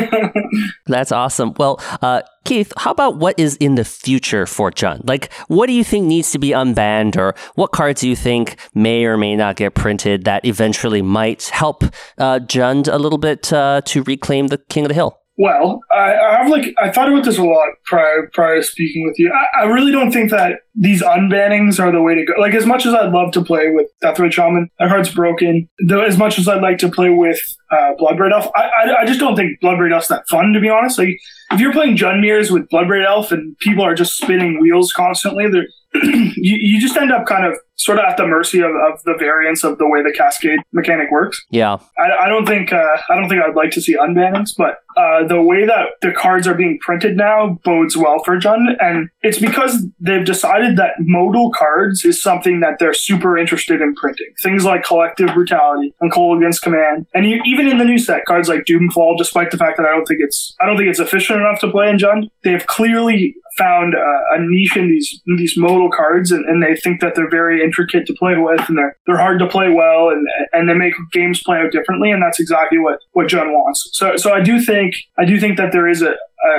that's awesome. Well, uh, Keith, how about what is in the future for Jund? Like, what do you think needs to be unbanned, or what cards do you think may or may not get printed that eventually might help uh, Jund a little bit uh, to reclaim the King of the Hill? Well, I, I, have like I thought about this a lot prior prior to speaking with you. I, I, really don't think that these unbannings are the way to go. Like as much as I'd love to play with Deathrite Shaman, that card's broken. Though as much as I'd like to play with uh, Bloodbraid Elf, I, I, I just don't think Bloodbraid Elf's that fun to be honest. Like if you're playing Jund with Bloodbraid Elf and people are just spinning wheels constantly, you, you just end up kind of sort of at the mercy of, of the variance of the way the cascade mechanic works. Yeah, I, I don't think uh, I don't think I'd like to see unbannings, but uh, the way that the cards are being printed now bodes well for Jund, and it's because they've decided that modal cards is something that they're super interested in printing. Things like collective brutality and Kolaghan's command, and you, even in the new set, cards like Doomfall. Despite the fact that I don't think it's I don't think it's efficient enough to play in Jund, they've clearly found a, a niche in these in these modal cards, and, and, they think that they're very intricate to play with, and they're they're hard to play well, and and they make games play out differently, and that's exactly what what Jund wants. So so I do think I do think that there is a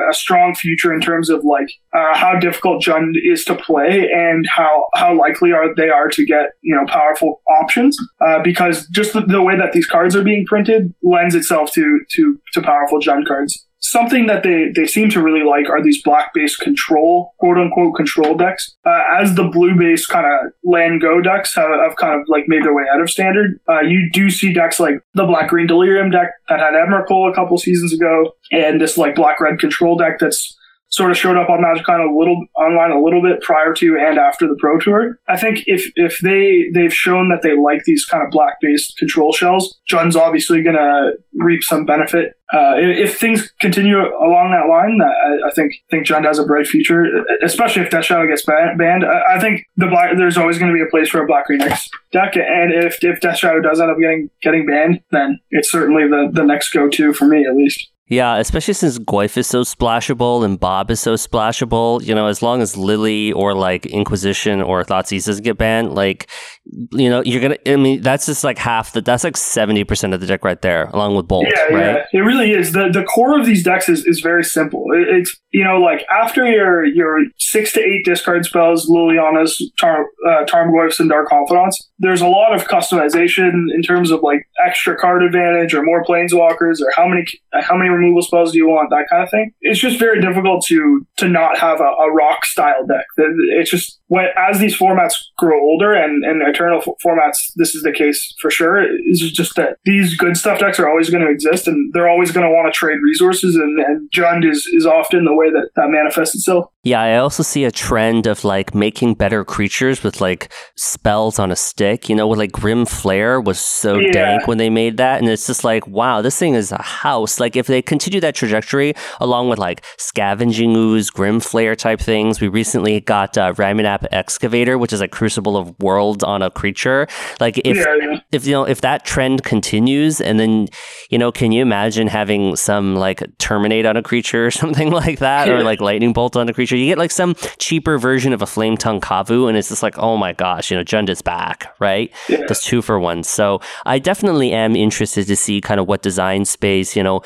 a strong future in terms of like uh, how difficult Jund is to play and how how likely are they are to get you know powerful options uh, because just the, the, way that these cards are being printed lends itself to to to powerful Jund cards something that they, they seem to really like are these black based control, quote unquote, control decks. Uh, as the blue based kind of land go decks have, have, kind of like made their way out of standard, uh, you do see decks like the black green delirium deck that had Emrakul a couple seasons ago, and this like black red control deck that's sort of showed up on MagicCon a little online a little bit prior to and after the Pro Tour. I think if if they they've shown that they like these kind of black based control shells, Jund's obviously going to reap some benefit. Uh, if, things continue along that line, I, I think think Jund has a bright future, especially if Death Shadow gets banned. I, I think the black there's always going to be a place for a Black Green deck, and if if Death Shadow does end up getting getting banned, then it's certainly the the next go to for me at least. Yeah, especially since Goyf is so splashable and Bob is so splashable, you know, as long as Lily or like Inquisition or Thoughtseize doesn't get banned, like, you know, you're gonna, I mean, that's just like half the, that's like 70% of the deck right there, along with Bolt. Yeah, right? yeah. It really is. The the core of these decks is, is very simple. It, it's, you know, like after your your six to eight discard spells, Liliana's, Tar, uh, Tarmogoyfs, and Dark Confidants, there's a lot of customization in terms of like extra card advantage or more planeswalkers or how many, how many removal spells do you want, that kind of thing. It's just very difficult to to not have a, a rock style deck. It's just when as these formats grow older and and eternal formats, this is the case for sure. It's just that these good stuff decks are always going to exist and they're always going to want to trade resources, and, and Jund is is often the way that that manifests itself. Yeah, I also see a trend of like making better creatures with like spells on a stick. You know, with like Grim Flayer was so yeah. dank when they made that, and it's just like, wow, this thing is a house. Like if they continue that trajectory along with like Scavenging Ooze, Grim Flayer type things, we recently got uh, Ramunap Excavator, which is a Crucible of Worlds on a creature. Like if yeah, yeah. if you know if that trend continues, and then you know, can you imagine having some like Terminate on a creature or something like that, or like Lightning Bolt on a creature? You get like some cheaper version of a Flametongue Kavu, and it's just like, oh my gosh, you know, Jund is back, right? Yeah. That's two for one. So I definitely am interested to see kind of what design space, you know,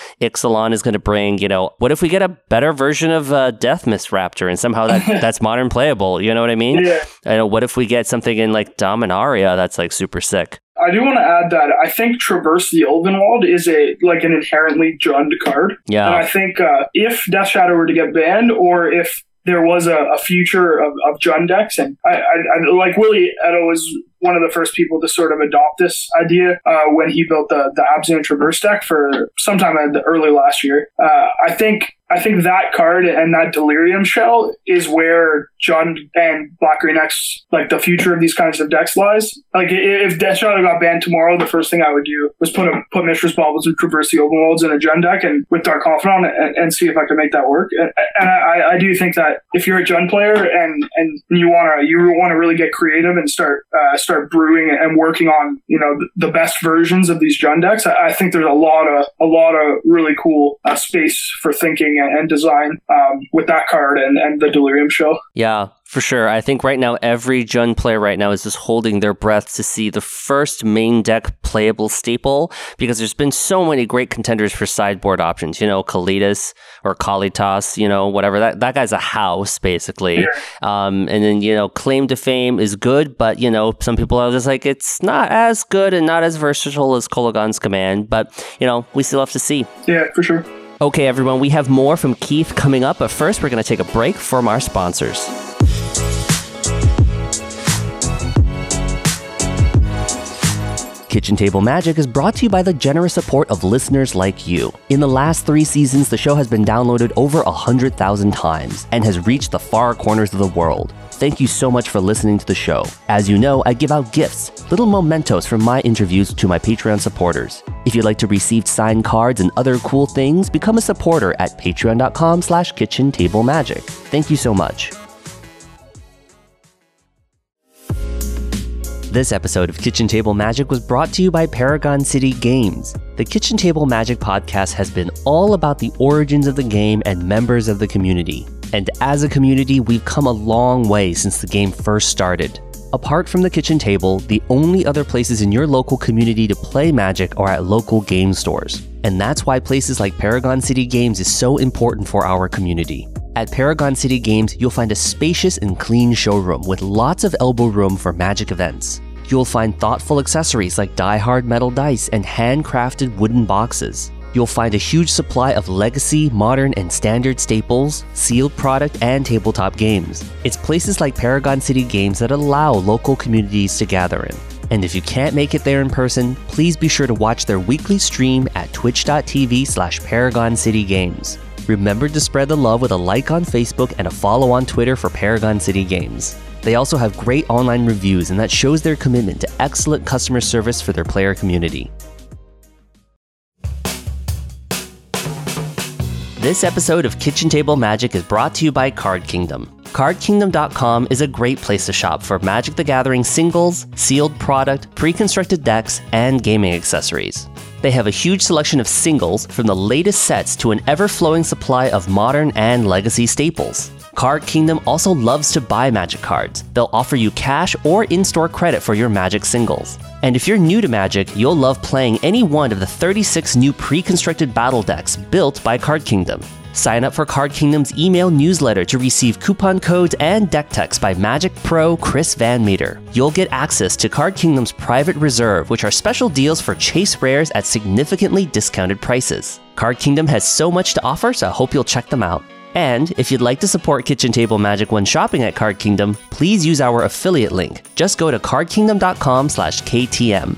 Ixalan is going to bring. You know, what if we get a better version of uh, Deathmist Raptor and somehow that that's modern playable? You know what I mean? Yeah. I know. What if we get something in like Dominaria that's like super sick? I do want to add that I think Traverse the Ulvenwald is a like an inherently Jund card. Yeah. And I think uh, if Death Shadow were to get banned, or if there was a, a future of, of Jund decks, and I, I, I like Willy Edel was one of the first people to sort of adopt this idea uh, when he built the the Abzan Traverse deck for sometime in the early last year. Uh, I think I think that card and that Delirium shell is where Jund and Black Green X, like the future of these kinds of decks lies. Like if Death Shadow got banned tomorrow, the first thing I would do was put a put Mishra's Baubles and Traverse the Ulvenwalds in a Jund deck and with Dark Confidant and, and see if I can make that work. And, and I, I, do think that if you're a Jund player and and you want to you want to really get creative and start uh, start brewing and working on you know the, best versions of these Jund decks, I, I, think there's a lot of a lot of really cool uh, space for thinking and, and design um, with that card and, and the Delirium show. Yeah, for sure. I think right now every Jund player right now is just holding their breath to see the first main deck playable staple because there's been so many great contenders for sideboard options. You know, Kalitas or Kalitas, you know, whatever. That that guy's a house basically. Yeah. Um, and then you know, Claim to Fame is good, but you know, some people are just like it's not as good and not as versatile as Kolaghan's Command. But you know, we still have to see. Yeah, for sure. Okay, everyone, we have more from Keith coming up, but first we're going to take a break from our sponsors. Kitchen Table Magic is brought to you by the generous support of listeners like you. In the last three seasons, the show has been downloaded over 100,000 times and has reached the far corners of the world. Thank you so much for listening to the show. As you know, I give out gifts, little mementos from my interviews to my Patreon supporters. If you'd like to receive signed cards and other cool things, become a supporter at patreon.com slash kitchen table magic. Thank you so much. This episode of Kitchen Table Magic was brought to you by Paragon City Games. The Kitchen Table Magic podcast has been all about the origins of the game and members of the community. And as a community, we've come a long way since the game first started. Apart from the kitchen table, the only other places in your local community to play Magic are at local game stores. And that's why places like Paragon City Games is so important for our community. At Paragon City Games, you'll find a spacious and clean showroom with lots of elbow room for Magic events. You'll find thoughtful accessories like die-hard metal dice and handcrafted wooden boxes. You'll find a huge supply of legacy, modern, and standard staples, sealed product, and tabletop games. It's places like Paragon City Games that allow local communities to gather in. And if you can't make it there in person, please be sure to watch their weekly stream at twitch.tv slash Paragon City Games. Remember to spread the love with a like on Facebook and a follow on Twitter for Paragon City Games. They also have great online reviews, and that shows their commitment to excellent customer service for their player community. This episode of Kitchen Table Magic is brought to you by Card Kingdom. CardKingdom.com is a great place to shop for Magic the Gathering singles, sealed product, pre constructed decks, and gaming accessories. They have a huge selection of singles from the latest sets to an ever flowing supply of modern and legacy staples. Card Kingdom also loves to buy Magic cards. They'll offer you cash or in store credit for your Magic singles. And if you're new to Magic, you'll love playing any one of the 36 new pre constructed battle decks built by Card Kingdom. Sign up for Card Kingdom's email newsletter to receive coupon codes and deck techs by Magic Pro Chris Van Meter. You'll get access to Card Kingdom's private reserve, which are special deals for chase rares at significantly discounted prices. Card Kingdom has so much to offer, so I hope you'll check them out. And if you'd like to support Kitchen Table Magic when shopping at Card Kingdom, please use our affiliate link. Just go to cardkingdom.com/ktm.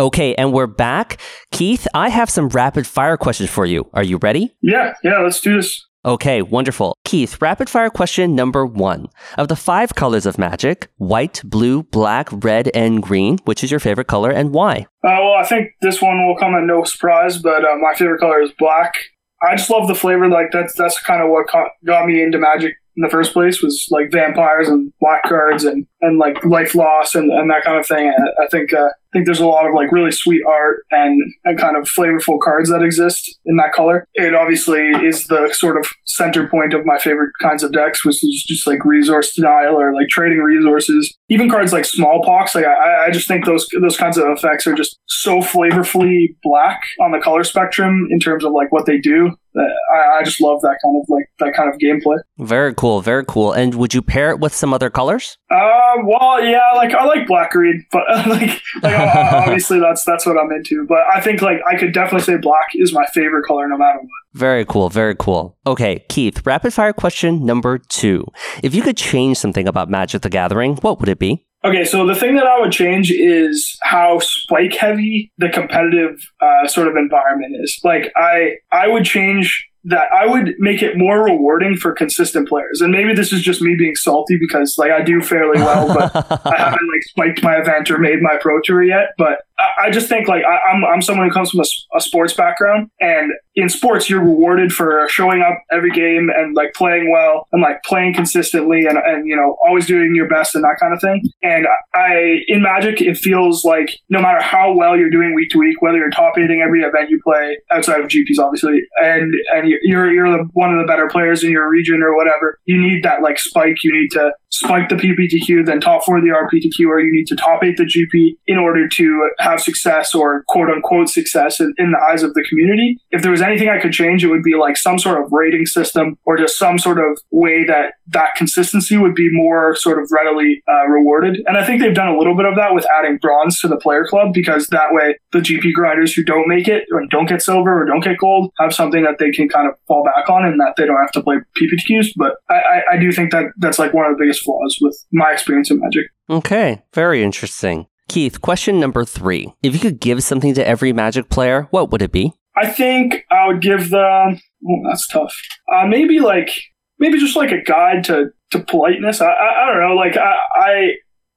Okay, and we're back. Keith, I have some rapid fire questions for you. Are you ready? Yeah, yeah, let's do this. Okay, wonderful. Keith, rapid fire question number one. Of the five colors of magic, white, blue, black, red, and green, which is your favorite color and why? Uh, well, I think this one will come at no surprise, but uh, my favorite color is black. I just love the flavor. Like that's that's kind of what got me into Magic in the first place was like vampires and black cards and, and like life loss and, and that kind of thing. I, I think uh, I think there's a lot of like really sweet art and, and kind of flavorful cards that exist in that color. It obviously is the sort of center point of my favorite kinds of decks, which is just like resource denial or like trading resources. Even cards like smallpox, like I, I just think those those kinds of effects are just so flavorfully black on the color spectrum in terms of like what they do. I, I just love that kind of like that kind of gameplay. Very cool, very cool. And would you pair it with some other colors? Uh, well, yeah, like I like black green, but like, like obviously that's that's what I'm into. But I think like I could definitely say black is my favorite color no matter what. Very cool, very cool. Okay, Keith, rapid fire question number two. If you could change something about Magic the Gathering, what would it be? Okay, so the thing that I would change is how spike heavy the competitive uh, sort of environment is. Like, I I would change that I would make it more rewarding for consistent players. And maybe this is just me being salty because like I do fairly well, but I haven't like spiked my event or made my pro tour yet. But I, I just think like I, am I'm, I'm someone who comes from a, a, sports background, and in sports you're rewarded for showing up every game and like playing well and like playing consistently and and you know always doing your best and that kind of thing. And I in Magic it feels like no matter how well you're doing week to week, whether you're top eighting every event you play outside of GPs obviously, and and you're you're one of the better players in your region or whatever, you need that like spike. You need to spike the PPTQ, then top four the RPTQ, or you need to top eight the GP in order to have success or quote unquote success in, in, the eyes of the community. If there was anything I could change, it would be like some sort of rating system or just some sort of way that that consistency would be more sort of readily uh, rewarded. And I think they've done a little bit of that with adding bronze to the player club because that way the GP grinders who don't make it or don't get silver or don't get gold have something that they can kind of fall back on and that they don't have to play PPTQs. But I, I, I do think that that's like one of the biggest flaws with my experience in Magic. Okay, very interesting. Keith, question number three. If you could give something to every Magic player, what would it be? I think I would give them. Oh, that's tough. Uh, maybe like maybe just like a guide to to politeness. I I, I don't know. Like I, I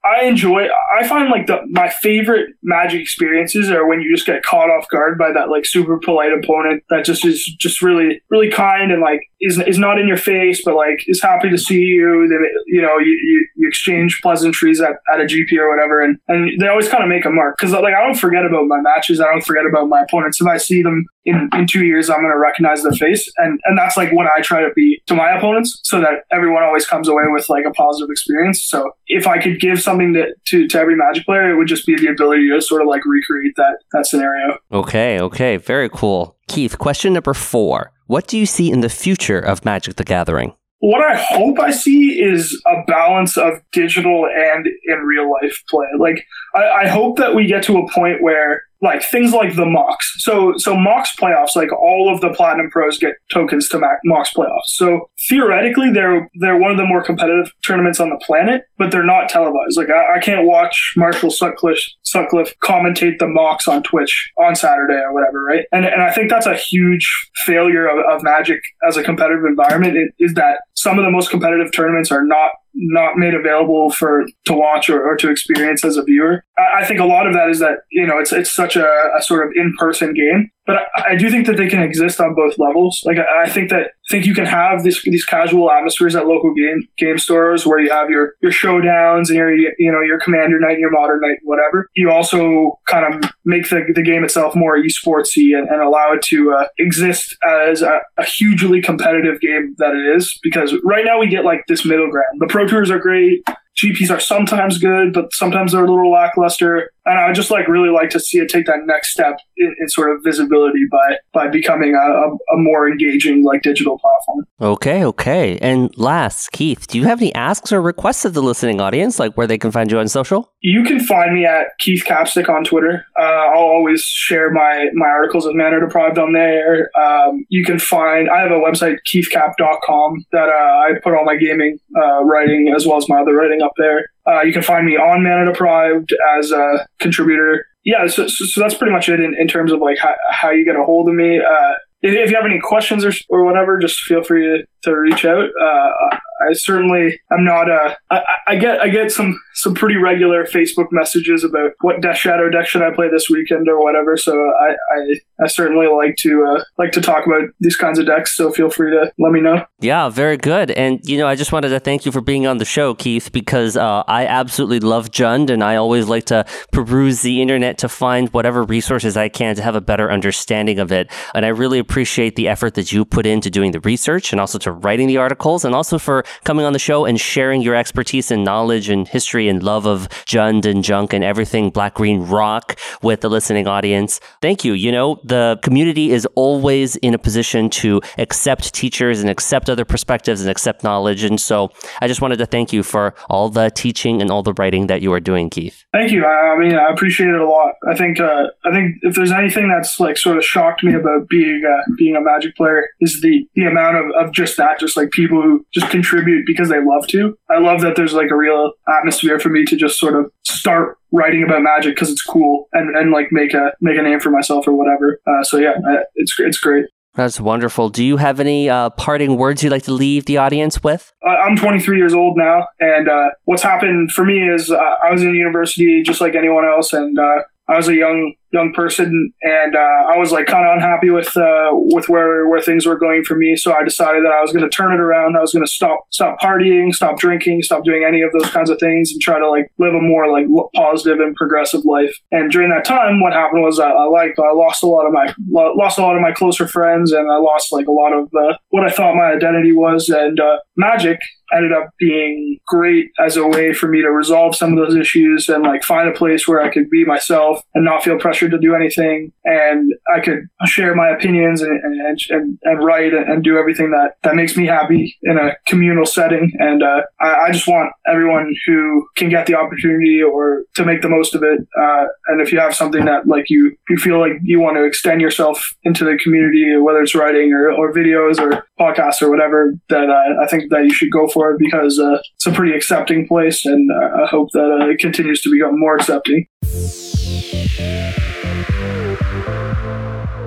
I enjoy. I find like the my favorite Magic experiences are when you just get caught off guard by that like super polite opponent that just is just really really kind and like is is not in your face but like is happy to see you. They, you know you, you, you exchange pleasantries at, at a GP or whatever and and they always kind of make a mark because like I don't forget about my matches. I don't forget about my opponents. If I see them in, in two years, I'm to recognize their face. And, and that's like what I try to be to my opponents so that everyone always comes away with like a positive experience. So if I could give something to, to, to every magic player, it would just be the ability to sort of like recreate that, that scenario. Okay. Okay. Very cool. Keith, question number four. What do you see in the future of Magic the Gathering? what I hope I see is a balance of digital and in real life play. Like, I, I, hope that we get to a point where like things like the MOCS. So so MOCS playoffs, like all of the platinum pros get tokens to MOCS playoffs. So theoretically, they're they're one of the more competitive tournaments on the planet, but they're not televised. Like I, I can't watch Marshall Sutcliffe Sutcliffe commentate the MOCS on Twitch on Saturday or whatever, right? And and I think that's a huge failure of, of Magic as a competitive environment. It, is that some of the most competitive tournaments are not not made available for to watch or, or to experience as a viewer. I, I, think a lot of that is that you know it's it's such a, a sort of in person game but I, I, do think that they can exist on both levels. Like I, I think that I think you can have this, these casual atmospheres at local game game stores where you have your your showdowns and your you know your commander night and your modern night whatever. You also kind of make the, the game itself more esportsy and, and allow it to uh, exist as a, a, hugely competitive game that it is. Because right now we get like this middle ground. The pro tours are great. GPs are sometimes good, but sometimes they're a little lackluster. And I would just like really like to see it take that next step in, in sort of visibility by by becoming a, a, more engaging like digital platform. Okay, okay. And last, Keith, do you have any asks or requests of the listening audience, like where they can find you on social? You can find me at Keith Capstick on Twitter. Uh, I'll always share my my articles of Mana Deprived on there. Um, you can find I have a website keithcap.com that uh, I put all my gaming uh, writing as well as my other writing up there. Uh, you can find me on Mana Deprived as a contributor. Yeah, so, so, that's pretty much it in, in terms of like how, how you get a hold of me. Uh, if, if, you have any questions or, or whatever, just feel free to, to reach out. Uh, I certainly I'm not a. I, I get I get some some pretty regular Facebook messages about what Death Shadow deck should I play this weekend or whatever. So I I, I certainly like to uh, like to talk about these kinds of decks. So feel free to let me know. Yeah, very good. And you know, I just wanted to thank you for being on the show, Keith, because uh, I absolutely love Jund, and I always like to peruse the internet to find whatever resources I can to have a better understanding of it. And I really appreciate the effort that you put into doing the research and also to writing the articles, and also for coming on the show and sharing your expertise and knowledge and history and love of Jund and Junk and everything Black Green Rock with the listening audience. Thank you. You know, the community is always in a position to accept teachers and accept other perspectives and accept knowledge. And so I just wanted to thank you for all the teaching and all the writing that you are doing, Keith. Thank you. I mean, I appreciate it a lot. I think, uh, I think if there's anything that's like sort of shocked me about being, uh, being a magic player is the, the amount of, of just that, just like people who just contribute contribute because they love to. I love that there's like a real atmosphere for me to just sort of start writing about magic because it's cool and, and like make a make a name for myself or whatever. Uh, so yeah, it's it's great. That's wonderful. Do you have any uh, parting words you'd like to leave the audience with? Uh, I'm 23 years old now, and uh, what's happened for me is uh, I was in university just like anyone else, and uh, I was a young young person, and uh, I was like kind of unhappy with uh, with where where things were going for me. So I decided that I was going to turn it around. I was going to stop stop partying, stop drinking, stop doing any of those kinds of things, and try to like live a more like positive and progressive life. And during that time, what happened was I, I like I lost a lot of my lost a lot of my closer friends, and I lost like a lot of uh, what I thought my identity was. And uh, magic ended up being great as a way for me to resolve some of those issues and like find a place where I could be myself and not feel pressured to do anything. And I could share my opinions and, and, and, and write and do everything that, that makes me happy in a communal setting. And uh, I, I, just want everyone who can get the opportunity or to make the most of it. Uh, and if you have something that like you, you feel like you want to extend yourself into the community, whether it's writing or, or videos or podcasts or whatever, that uh, I think that you should go for it because uh, it's a pretty accepting place, and uh, I hope that uh, it continues to become more accepting.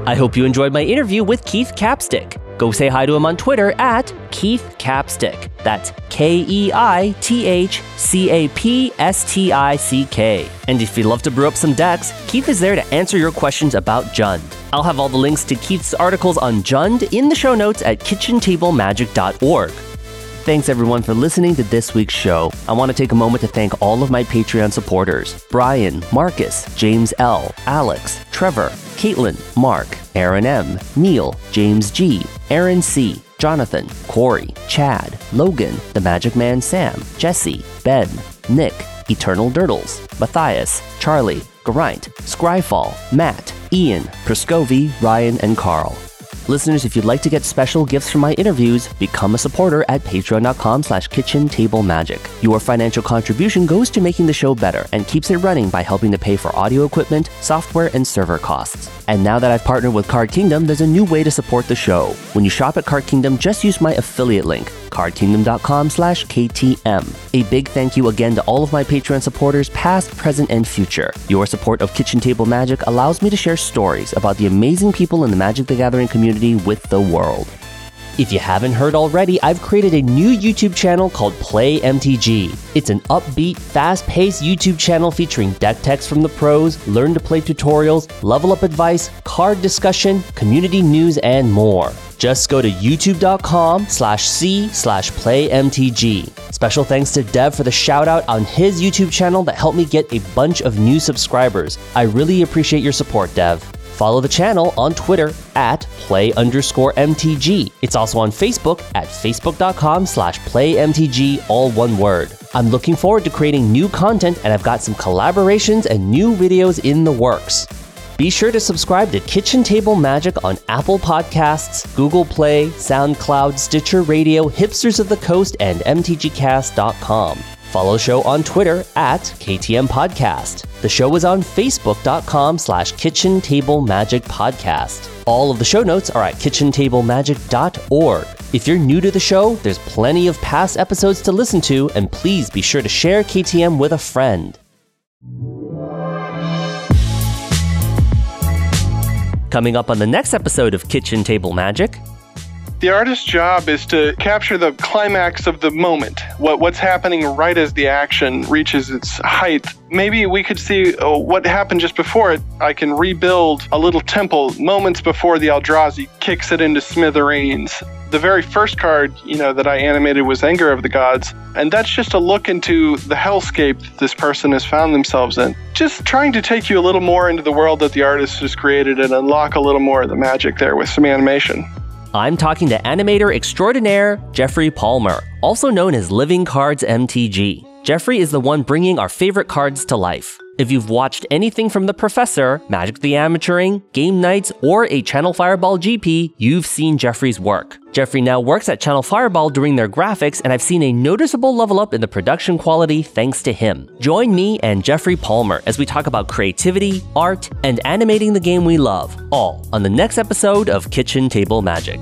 I hope you enjoyed my interview with Keith Capstick. Go say hi to him on Twitter at Keith Capstick. That's K E I T H C A P S T I C K. And if you'd love to brew up some decks, Keith is there to answer your questions about Jund. I'll have all the links to Keith's articles on Jund in the show notes at kitchentablemagic.org. Thanks everyone for listening to this week's show. I want to take a moment to thank all of my Patreon supporters Brian, Marcus, James L., Alex, Trevor, Caitlin, Mark, Aaron M., Neil, James G., Aaron C., Jonathan, Corey, Chad, Logan, The Magic Man Sam, Jesse, Ben, Nick, Eternal Dirtles, Matthias, Charlie, Geraint, Scryfall, Matt, Ian, Prescovi, Ryan, and Carl. Listeners, if you'd like to get special gifts from my interviews, become a supporter at patreon.com slash kitchen table magic. Your financial contribution goes to making the show better and keeps it running by helping to pay for audio equipment, software, and server costs. And now that I've partnered with Card Kingdom, there's a new way to support the show. When you shop at Card Kingdom, just use my affiliate link, cardkingdom.com slash KTM. A big thank you again to all of my Patreon supporters, past, present, and future. Your support of Kitchen Table Magic allows me to share stories about the amazing people in the Magic the Gathering community with the world. If you haven't heard already, I've created a new YouTube channel called Play MTG. It's an upbeat, fast paced YouTube channel featuring deck techs from the pros, learn to play tutorials, level up advice, card discussion, community news, and more. Just go to youtube.com slash c slash playmtg. Special thanks to Dev for the shout out on his YouTube channel that helped me get a bunch of new subscribers. I really appreciate your support, Dev. Follow the channel on Twitter at play underscore MTG. It's also on Facebook at facebook.com slash playmtg, all one word. I'm looking forward to creating new content and I've got some collaborations and new videos in the works. Be sure to subscribe to Kitchen Table Magic on Apple Podcasts, Google Play, SoundCloud, Stitcher Radio, Hipsters of the Coast, and MTGcast.com. Follow the show on Twitter at KTM Podcast. The show is on Facebook.com slash Kitchen Table Magic Podcast. All of the show notes are at kitchentablemagic.org. If you're new to the show, there's plenty of past episodes to listen to, and please be sure to share KTM with a friend. Coming up on the next episode of Kitchen Table Magic, the artist's job is to capture the climax of the moment, what what's happening right as the action reaches its height. Maybe we could see oh, what happened just before it. I can rebuild a little temple moments before the Eldrazi kicks it into smithereens. The very first card, you know, that I animated was Anger of the Gods, and that's just a look into the hellscape that this person has found themselves in. Just trying to take you a little more into the world that the artist has created and unlock a little more of the magic there with some animation. I'm talking to animator extraordinaire Jeffrey Palmer, also known as Living Cards MTG. Jeffrey is the one bringing our favorite cards to life. If you've watched anything from The Professor, Magic the Amateuring, Game Nights, or a Channel Fireball GP, you've seen Jeffrey's work. Jeffrey now works at Channel Fireball doing their graphics, and I've seen a noticeable level up in the production quality thanks to him. Join me and Jeffrey Palmer as we talk about creativity, art, and animating the game we love, all on the next episode of Kitchen Table Magic.